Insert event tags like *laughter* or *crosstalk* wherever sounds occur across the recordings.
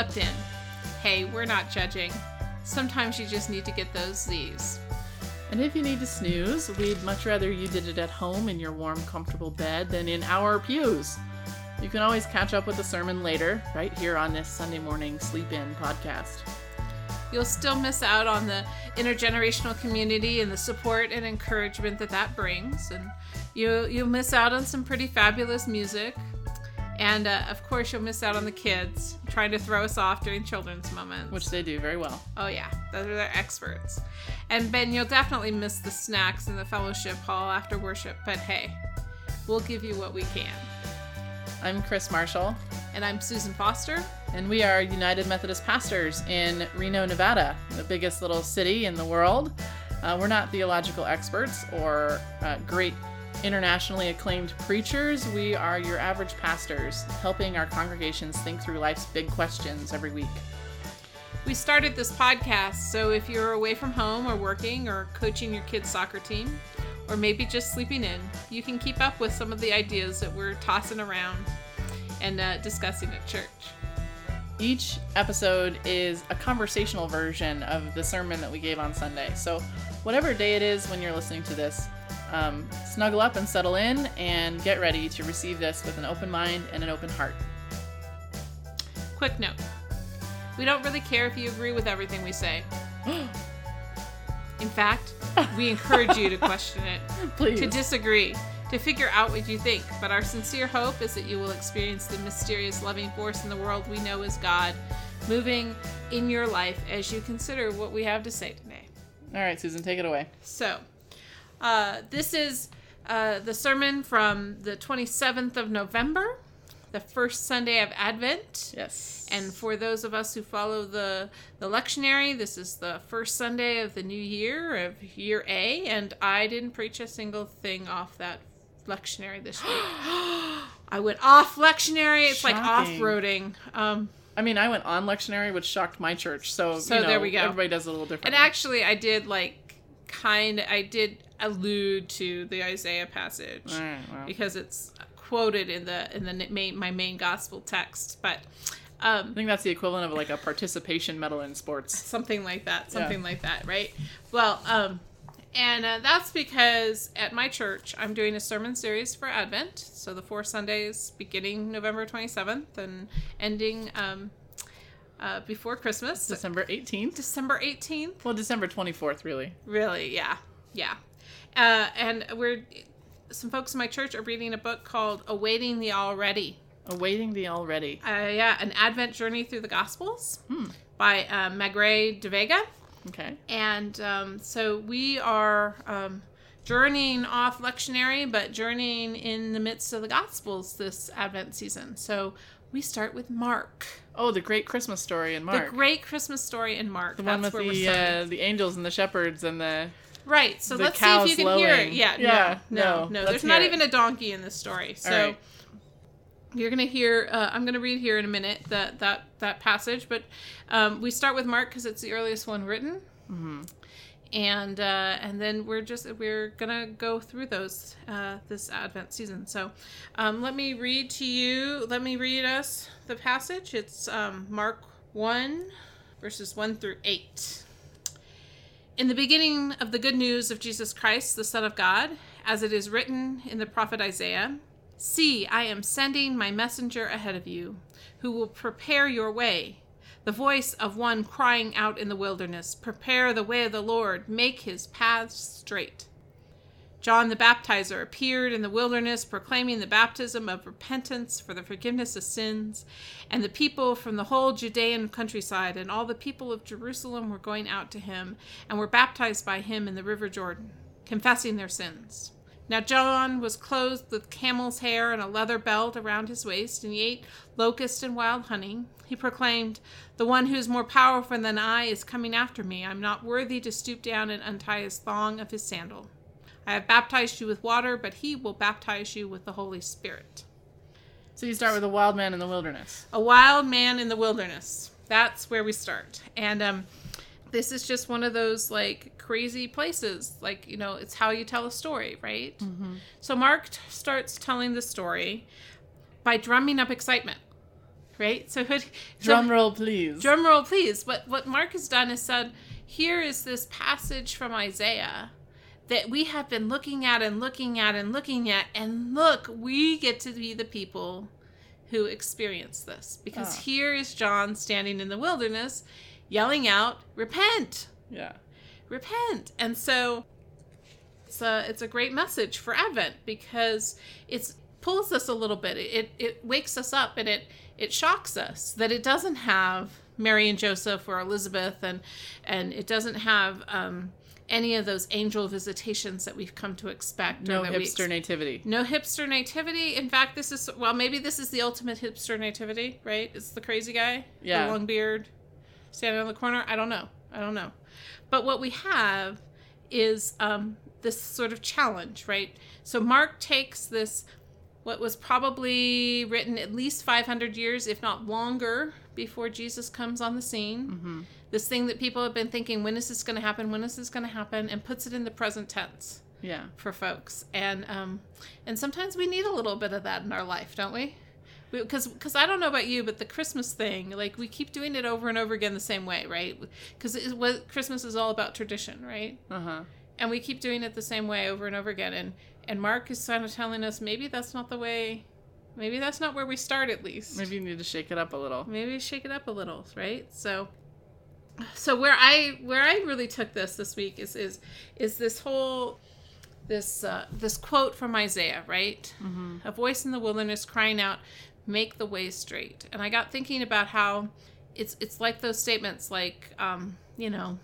slept in. Hey, we're not judging. Sometimes you just need to get those Z's. And if you need to snooze, we'd much rather you did it at home in your warm, comfortable bed than in our pews. You can always catch up with the sermon later, right here on this Sunday morning Sleep In podcast. You'll still miss out on the intergenerational community and the support and encouragement that that brings, and you you'll miss out on some pretty fabulous music, and uh, of course you'll miss out on the kids trying to throw us off during children's moments. Which they do very well. Oh yeah, those are their experts. And Ben, you'll definitely miss the snacks in the fellowship hall after worship, but hey, we'll give you what we can. I'm Chris Marshall. And I'm Susan Foster. And we are United Methodist pastors in Reno, Nevada, the biggest little city in the world. Uh, we're not theological experts or uh, great internationally acclaimed preachers. We are your average pastors, helping our congregations think through life's big questions every week. We started this podcast, so if you're away from home or working or coaching your kids' soccer team, or maybe just sleeping in, you can keep up with some of the ideas that we're tossing around and uh, discussing at church. Each episode is a conversational version of the sermon that we gave on Sunday. So, whatever day it is when you're listening to this, um, snuggle up and settle in and get ready to receive this with an open mind and an open heart. Quick note we don't really care if you agree with everything we say. *gasps* In fact, we encourage you to *laughs* question it, Please. to disagree, to figure out what you think. But our sincere hope is that you will experience the mysterious loving force in the world we know as God moving in your life as you consider what we have to say today. All right, Susan, take it away. So, uh, this is uh, the sermon from the 27th of November, the first Sunday of Advent. Yes. And for those of us who follow the the lectionary, this is the first Sunday of the new year of year A, and I didn't preach a single thing off that lectionary this week. *gasps* I went off lectionary. It's like off roading. Um, I mean, I went on lectionary, which shocked my church. So, So you know, there we go. Everybody does it a little different. and actually, I did like kind. I did allude to the Isaiah passage right, well. because it's quoted in the in the main my main gospel text, but. I Um, think that's the equivalent of like a participation medal in sports. something like that something Yeah. like that right well um and uh, that's because at my church i'm doing a sermon series for advent so the four sundays beginning november 27th and ending um, uh, before christmas December 18th. december 18th Well, December 24th, really. really yeah yeah uh, and we're some folks in my church are reading a book called awaiting the already Awaiting the already. uh, yeah an advent journey through the gospels Hmm. by uh, Magrey deVega Okay. And um, so we are um, journeying off lectionary, but journeying in the midst of the Gospels this Advent season. So we start with Mark, Oh, the great Christmas story in Mark. the great Christmas story in Mark. the one That's with where the uh, the angels and the shepherds and the right. So the let's see if you can hear it. Yeah, Yeah, no, no, no, no. There's not it. even a donkey in this story. So. right. You're gonna hear. Uh, I'm gonna read here in a minute that that that passage, but um, we start with Mark because it's the earliest one written. Mm-hmm. And uh, and then we're just we're gonna go through those uh, this Advent season. So um, let me read to you. Let me read us the passage. It's um, Mark one, verses one through eight. In the beginning of the good news of Jesus Christ, the Son of God, as it is written in the prophet Isaiah, "See, I am sending my messenger ahead of you, who will prepare your way." The voice of one crying out in the wilderness, Prepare the way of the Lord, make his paths straight. John the Baptizer appeared in the wilderness, proclaiming the baptism of repentance for the forgiveness of sins, and the people from the whole Judean countryside and all the people of Jerusalem were going out to him and were baptized by him in the river Jordan, confessing their sins. Now John was clothed with camel's hair and a leather belt around his waist, and he ate locust and wild honey. He proclaimed, The one who is more powerful than I is coming after me. I'm not worthy to stoop down and untie his thong of his sandal. I have baptized you with water, but he will baptize you with the Holy Spirit. So you start with a wild man in the wilderness. A wild man in the wilderness. That's where we start. And um, this is just one of those like crazy places. Like, you know, it's how you tell a story, right? So Mark t- starts telling the story by drumming up excitement. right? So, what, *laughs* Drum so, roll, please. drum roll, please. What what Mark has done is said, here is this passage from Isaiah that we have been looking at and looking at and looking at, and look, we get to be the people who experience this because Ah. here is John standing in the wilderness, yelling out, "Repent." yeah. repent. And so it's a it's a great message for Advent because it's pulls us a little bit. It it wakes us up and it it shocks us that it doesn't have Mary and Joseph or Elizabeth and and it doesn't have um, any of those angel visitations that we've come to expect. No hipster nativity. no hipster nativity. In fact, this is well, maybe this is the ultimate hipster nativity, right? It's the crazy guy, Yeah. the long beard, standing on the corner. I don't know. I don't know. But what we have is um, this sort of challenge, right? So Mark takes this, what was probably written at least 500 years, if not longer, before Jesus comes on the scene. Mm-hmm. This thing that people have been thinking, when is this going to happen? When is this going to happen? And puts it in the present tense Yeah. for folks and um and sometimes we need a little bit of that in our life don't we because because i don't know about you but the christmas thing like we keep doing it over and over again the same way right because what christmas is all about tradition right Uh huh. and we keep doing it the same way over and over again and and mark is kind of telling us maybe that's not the way maybe that's not where we start at least Maybe you need to shake it up a little. maybe shake it up a little right so so where i where i really took this this week is is is this whole this uh, this quote from isaiah right Mm-hmm. a voice in the wilderness crying out make the way straight and i got thinking about how it's it's like those statements like um you know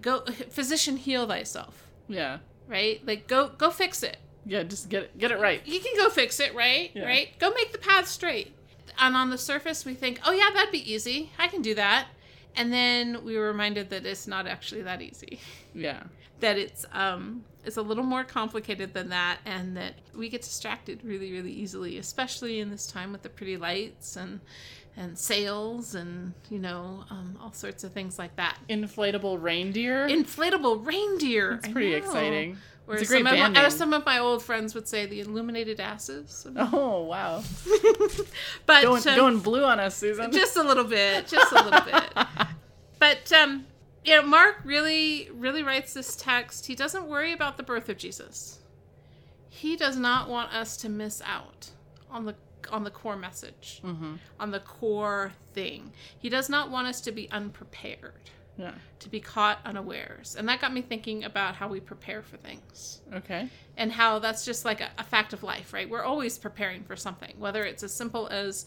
go physician heal thyself Yeah. right like go go fix it Yeah. Just get it, get it right. you can go fix it, right? Yeah. Right? Go make the path straight. And on the surface, we think, oh, yeah, that'd be easy. I can do that. And then we were reminded that it's not actually that easy. Yeah. That it's um, it's a little more complicated than that, and that we get distracted really, really easily, especially in this time with the pretty lights and and sales and you know um, all sorts of things like that. Inflatable reindeer. Inflatable reindeer. It's pretty exciting. Or It's a great some, of band my, name. as some of my old friends would say, the illuminated asses. *laughs* Oh wow. *laughs* but Going um, going blue on us, Susan. *laughs* just a little bit, just a little bit. But um, you know, Mark really, really writes this text. He doesn't worry about the birth of Jesus. He does not want us to miss out on the on the core message, mm-hmm. on the core thing. He does not want us to be unprepared, Yeah. to be caught unawares, and that got me thinking about how we prepare for things Okay. and how that's just like a, a fact of life, right? We're always preparing for something, whether it's as simple as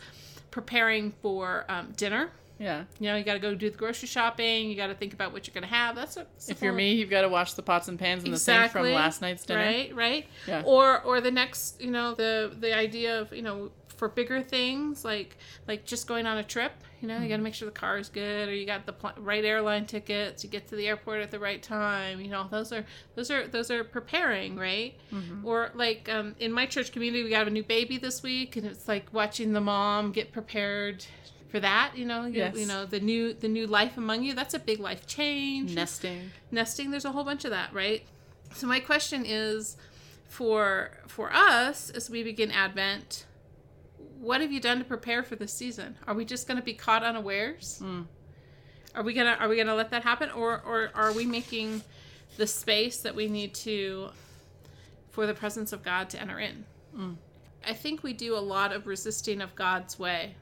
preparing for um, dinner. Yeah. You know, you got to go do the grocery shopping. You got to think about what you're going to have. That's a If you're me, you've got to wash the pots and pans in the sink from last night's dinner. right? Right? Yeah. Or or the next, you know, the the idea of you know for bigger things like like just going on a trip. You know, you Mm-hmm. got to make sure the car is good, or you got the pl- right airline tickets. You get to the airport at the right time. You know, those are those are those are preparing, right? Mm-hmm. Or like um, in my church community, we got a new baby this week, and it's like watching the mom get prepared for that. You know, you, Yes. you know the new the new life among you. That's a big life change Nesting. nesting there's a whole bunch of that right so my question is for for us as we begin advent what have you done to prepare for this season are we just going to be caught unawares Mm. are we gonna are we gonna let that happen or or are we making the space that we need to for the presence of god to enter in Mm. i think we do a lot of resisting of god's way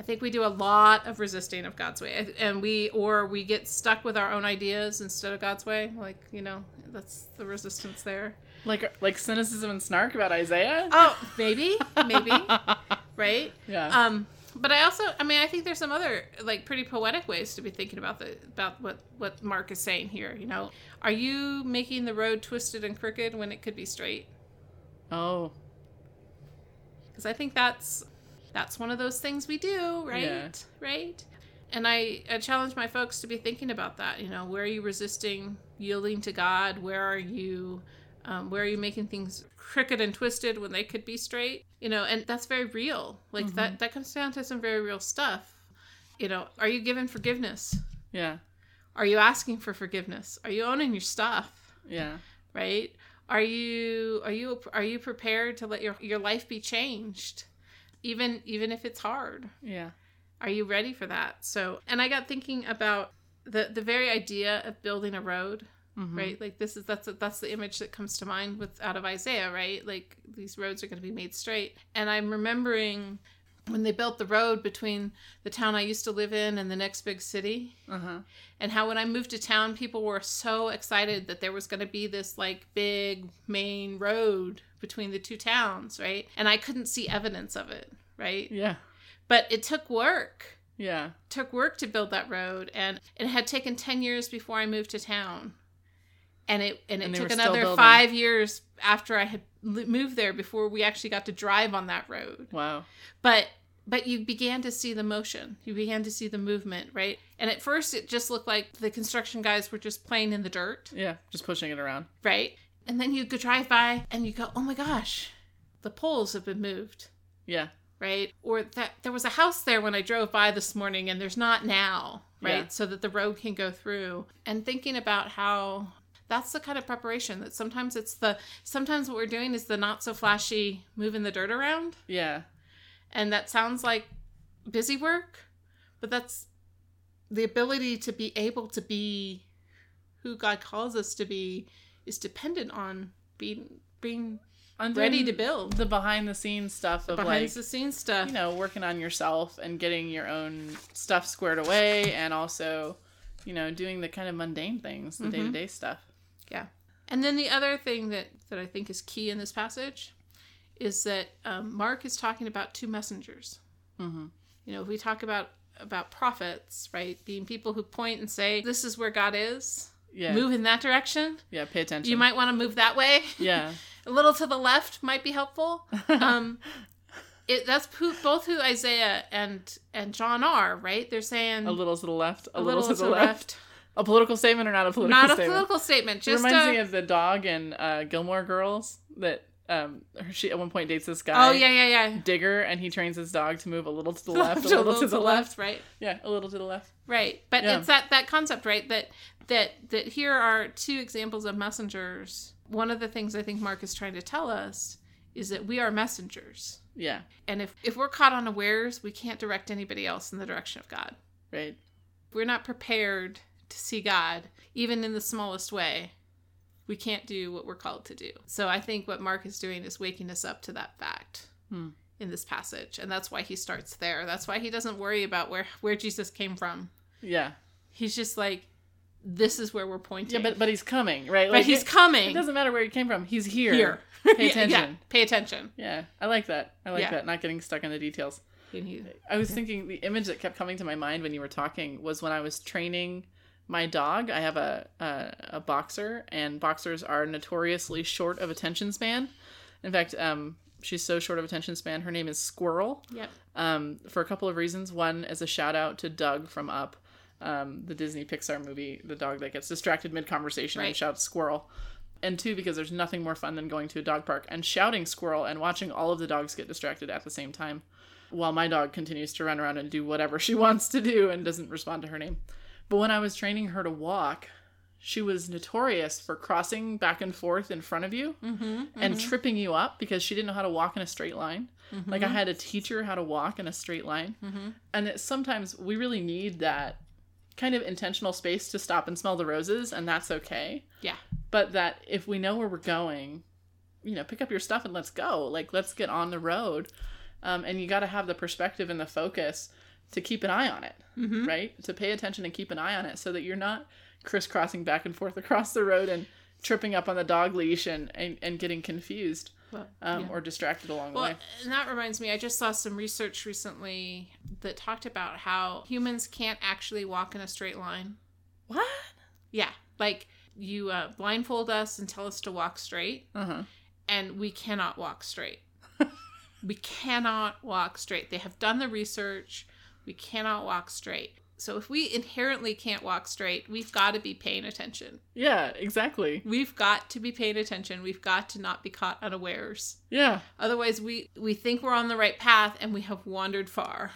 I think we do a lot of resisting of God's way, and we or we get stuck with our own ideas instead of God's way. Like you know, that's the resistance there. Like like cynicism and snark about Isaiah. Oh, maybe, maybe, *laughs* right? yeah. Um, but I also, I mean, I think there's some other like pretty poetic ways to be thinking about the about what what Mark is saying here. You know, are you making the road twisted and crooked when it could be straight? oh. because I think that's that's one of those things we do, right? Yeah. Right. And I, I challenge my folks to be thinking about that. You know, where are you resisting yielding to God? Where are you, um, where are you making things crooked and twisted when they could be straight? You know, and that's very real. Like that that comes down to some very real stuff. You know, are you given forgiveness? Yeah. Are you asking for forgiveness? Are you owning your stuff? Yeah. right are you are you are you prepared to let your your life be changed even even if it's hard. Yeah. Are you ready for that? So, and I got thinking about the the very idea of building a road, Mhm. right? Like this is that's that's the image that comes to mind with out of Isaiah, right? Like these roads are going to be made straight. And I'm remembering when they built the road between the town I used to live in and the next big city, Uh-huh. and how when I moved to town, people were so excited that there was going to be this like big main road between the two towns, right? And I couldn't see evidence of it, right? Yeah. But it took work. Yeah. took work to build that road and it had taken 10 years before I moved to town. And it and it And took another 5 years after I had moved there before we actually got to drive on that road. Wow. But but you began to see the motion. You began to see the movement, right? And at first it just looked like the construction guys were just playing in the dirt, Yeah. Just pushing it around. right? And then you could drive by and you go, "Oh my gosh. The poles have been moved." Yeah. right? Or that there was a house there when I drove by this morning and there's not now, right? Yeah. So that the road can go through. And thinking about how that's the kind of preparation that sometimes it's the sometimes what we're doing is the not so flashy moving the dirt around. Yeah. And that sounds like busy work, but that's the ability to be able to be who God calls us to be is dependent on being being ready to build. the behind the scenes stuff of behind like the scenes stuff. you know working on yourself and getting your own stuff squared away and also you know doing the kind of mundane things the Mhm. day-to-day stuff Yeah. And then the other thing that, that I think is key in this passage is that um, Mark is talking about two messengers. mm-hmm. You know, if we talk about about prophets, right, being people who point and say, "This is where God is. yeah Move in that direction." yeah pay attention You might want to move that way. yeah *laughs* A little to the left might be helpful. *laughs* Um, it that's who, both who Isaiah and and John are, right? They're saying a little to the left a, a little, to the left. A political statement or not a political statement. Not a political statement. it Just reminds a, me of the dog in uh, Gilmore Girls that um she at one point dates this guy oh yeah, yeah, yeah. Digger and he trains his dog to move a little to the *laughs* left a little to the left right? yeah a little to the left Right. But Yeah. it's that that concept, right? That that that here are two examples of messengers. One of the things I think Mark is trying to tell us is that we are messengers. yeah And if if we're caught unawares, we can't direct anybody else in the direction of God. right If we're not prepared to see God, even in the smallest way, we can't do what we're called to do. So I think what Mark is doing is waking us up to that fact Hmm. in this passage. And that's why he starts there. That's why he doesn't worry about where, where Jesus came from. yeah He's just like, this is where we're pointing. yeah but but he's coming right but he's it, coming it doesn't matter where he came from he's here here. *laughs* Pay attention. yeah, pay attention. Yeah, I like that. I like Yeah. that. Not getting stuck in the details. He- I was thinking the image that kept coming to my mind when you were talking was when I was training my dog. I have a a, a boxer, and boxers are notoriously short of attention span. In fact, um, she's so short of attention span. Her name is Squirrel. Yep. Um, for a couple of reasons. One, as a shout out to Dug from Up, um, the Disney Pixar movie, the dog that gets distracted mid conversation and Right. shouts Squirrel. And two, because there's nothing more fun than going to a dog park and shouting Squirrel and watching all of the dogs get distracted at the same time, while my dog continues to run around and do whatever *laughs* she wants to do and doesn't respond to her name. But when I was training her to walk, she was notorious for crossing back and forth in front of you Mm-hmm. and tripping you up because she didn't know how to walk in a straight line. Like I had to teach her how to walk in a straight line. Mhm. And it, sometimes we really need that kind of intentional space to stop and smell the roses, and that's okay. Yeah. But that if we know where we're going, you know, pick up your stuff and let's go. Like, let's get on the road. Um, and you got to have the perspective and the focus to keep an eye on it, Mm-hmm. right? To pay attention and keep an eye on it so that you're not crisscrossing back and forth across the road and tripping up on the dog leash and, and, and getting confused Well, um, yeah. or distracted along the way. and that reminds me, I just saw some research recently that talked about how humans can't actually walk in a straight line. What? Yeah, like you uh, blindfold us and tell us to walk straight, Uh huh. and we cannot walk straight. *laughs* we cannot walk straight. They have done the research. We cannot walk straight. So if we inherently can't walk straight, we've got to be paying attention. Yeah, exactly. We've got to be paying attention. We've got to not be caught unawares. Yeah. Otherwise, we we think we're on the right path and we have wandered far.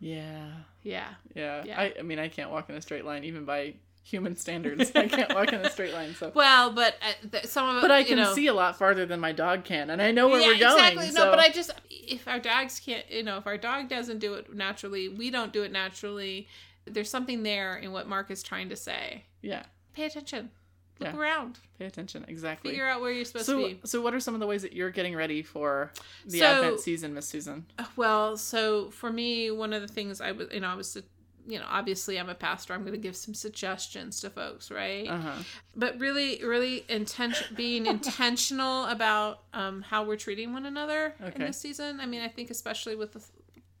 Yeah. Yeah. Yeah. Yeah. I, I mean, I can't walk in a straight line even by human standards. I can't walk in a straight line. So, *laughs* Well, but uh, th- some of it, but I can know, see a lot farther than my dog can, and I know where yeah, we're going. exactly. so- No, but I just if our dogs can't, you know, if our dog doesn't do it naturally, we don't do it naturally. There's something there in what Mark is trying to say. yeah, Pay attention. Look Yeah. around. pay attention exactly. Figure out where you're supposed so, to be. so what are some of the ways that you're getting ready for the So- Advent season, Miss Susan? Well, so for me, one of the things I was, you know, I was, you know, obviously I'm a pastor. I'm going to give some suggestions to folks, right? Uh huh. but really, really intention, being *laughs* intentional about um, how we're treating one another in this season. I mean, I think especially with the,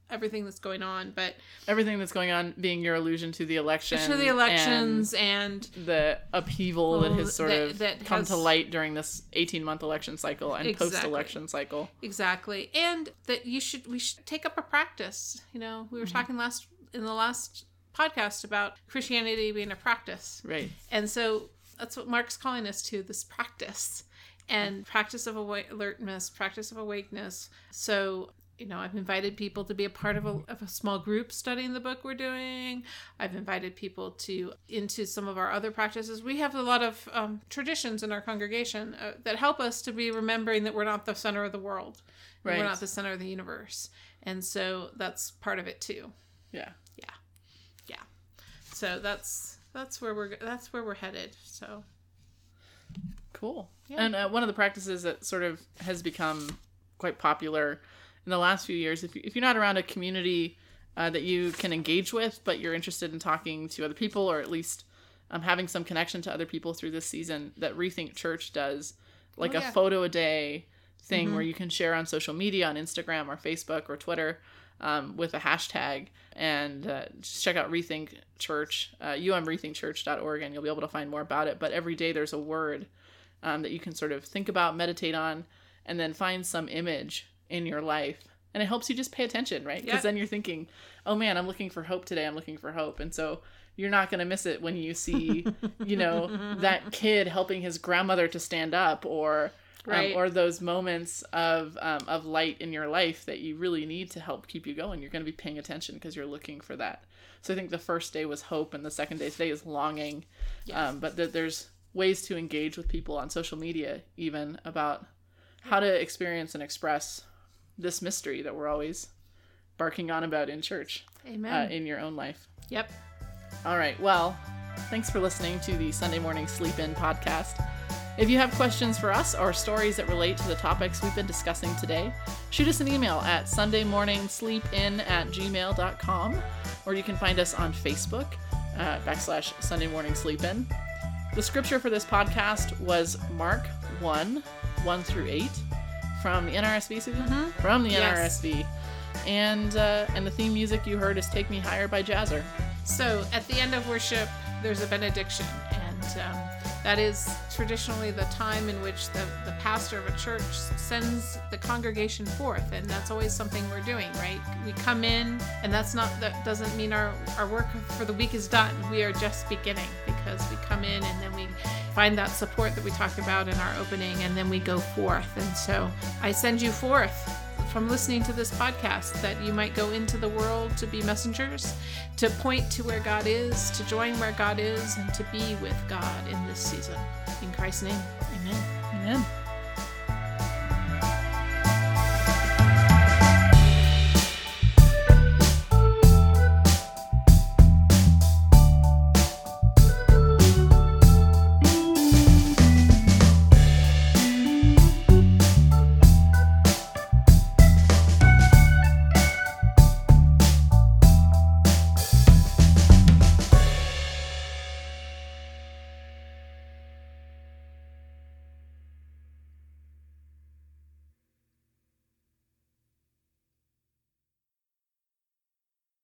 everything that's going on, but Everything that's going on being your allusion to the election, to the elections and, and the upheaval that has sort that- of that come has- to light during this 18 month election cycle and Exactly. post election cycle. exactly, and that you should we should take up a practice. You know, we were Mm-hmm. talking last in the last podcast about Christianity being a practice. Right. And so that's what Mark's calling us to this practice and practice of awa- alertness, practice of awakeness. So, you know, I've invited people to be a part of a, of a small group studying the book we're doing. I've invited people to into some of our other practices. We have a lot of um, traditions in our congregation uh, that help us to be remembering that we're not the center of the world. Right. We're not the center of the universe. And so that's part of it too. Yeah. Yeah. Yeah. So that's that's where we're that's where we're headed. So Cool. Yeah. And uh, one of the practices that sort of has become quite popular in the last few years, if, you, if you're not around a community uh, that you can engage with, but you're interested in talking to other people or at least um, having some connection to other people through this season, that Rethink Church does like Oh, a photo a day thing Mhm. where you can share on social media, on Instagram or Facebook or Twitter. Um, with a hashtag and uh, just check out Rethink Church, uh, umrethinkchurch.org, and you'll be able to find more about it. But every day there's a word um, that you can sort of think about, meditate on, and then find some image in your life. And it helps you just pay attention, right? Because Yeah. then you're thinking, oh man, I'm looking for hope today. I'm looking for hope. And so you're not going to miss it when you see, you know, *laughs* that kid helping his grandmother to stand up or. Right. Um, or those moments of um, of light in your life that you really need to help keep you going. You're going to be paying attention because you're looking for that. So I think the first day was hope, and the second day today is longing. Yes. Um, but that there's ways to engage with people on social media, even about how to experience and express this mystery that we're always barking on about in church, Amen. uh, in your own life. yep. All right. Well, thanks for listening to the Sunday Morning Sleep In podcast. If you have questions for us or stories that relate to the topics we've been discussing today, shoot us an email at sundaymorningsleepin at gmail.com or you can find us on Facebook uh, backslash Sunday Morning Sleep The scripture for this podcast was Mark 1 1 through 8 from the NRSV, Susan? Mhm. From the Yes. NRSV. And, uh, and the theme music you heard is Take Me Higher by Jahzzar. So at the end of worship, there's a benediction, and um, that is traditionally the time in which the, the pastor of a church sends the congregation forth, and that's always something we're doing, right? We come in, and that's not that doesn't mean our our work for the week is done. We are just beginning because we come in and then we find that support that we talked about in our opening, and then we go forth. And so I send you forth from listening to this podcast that you might go into the world to be messengers, to point to where God is, to join where God is, and to be with God in this season. In Christ's name, amen. Amen.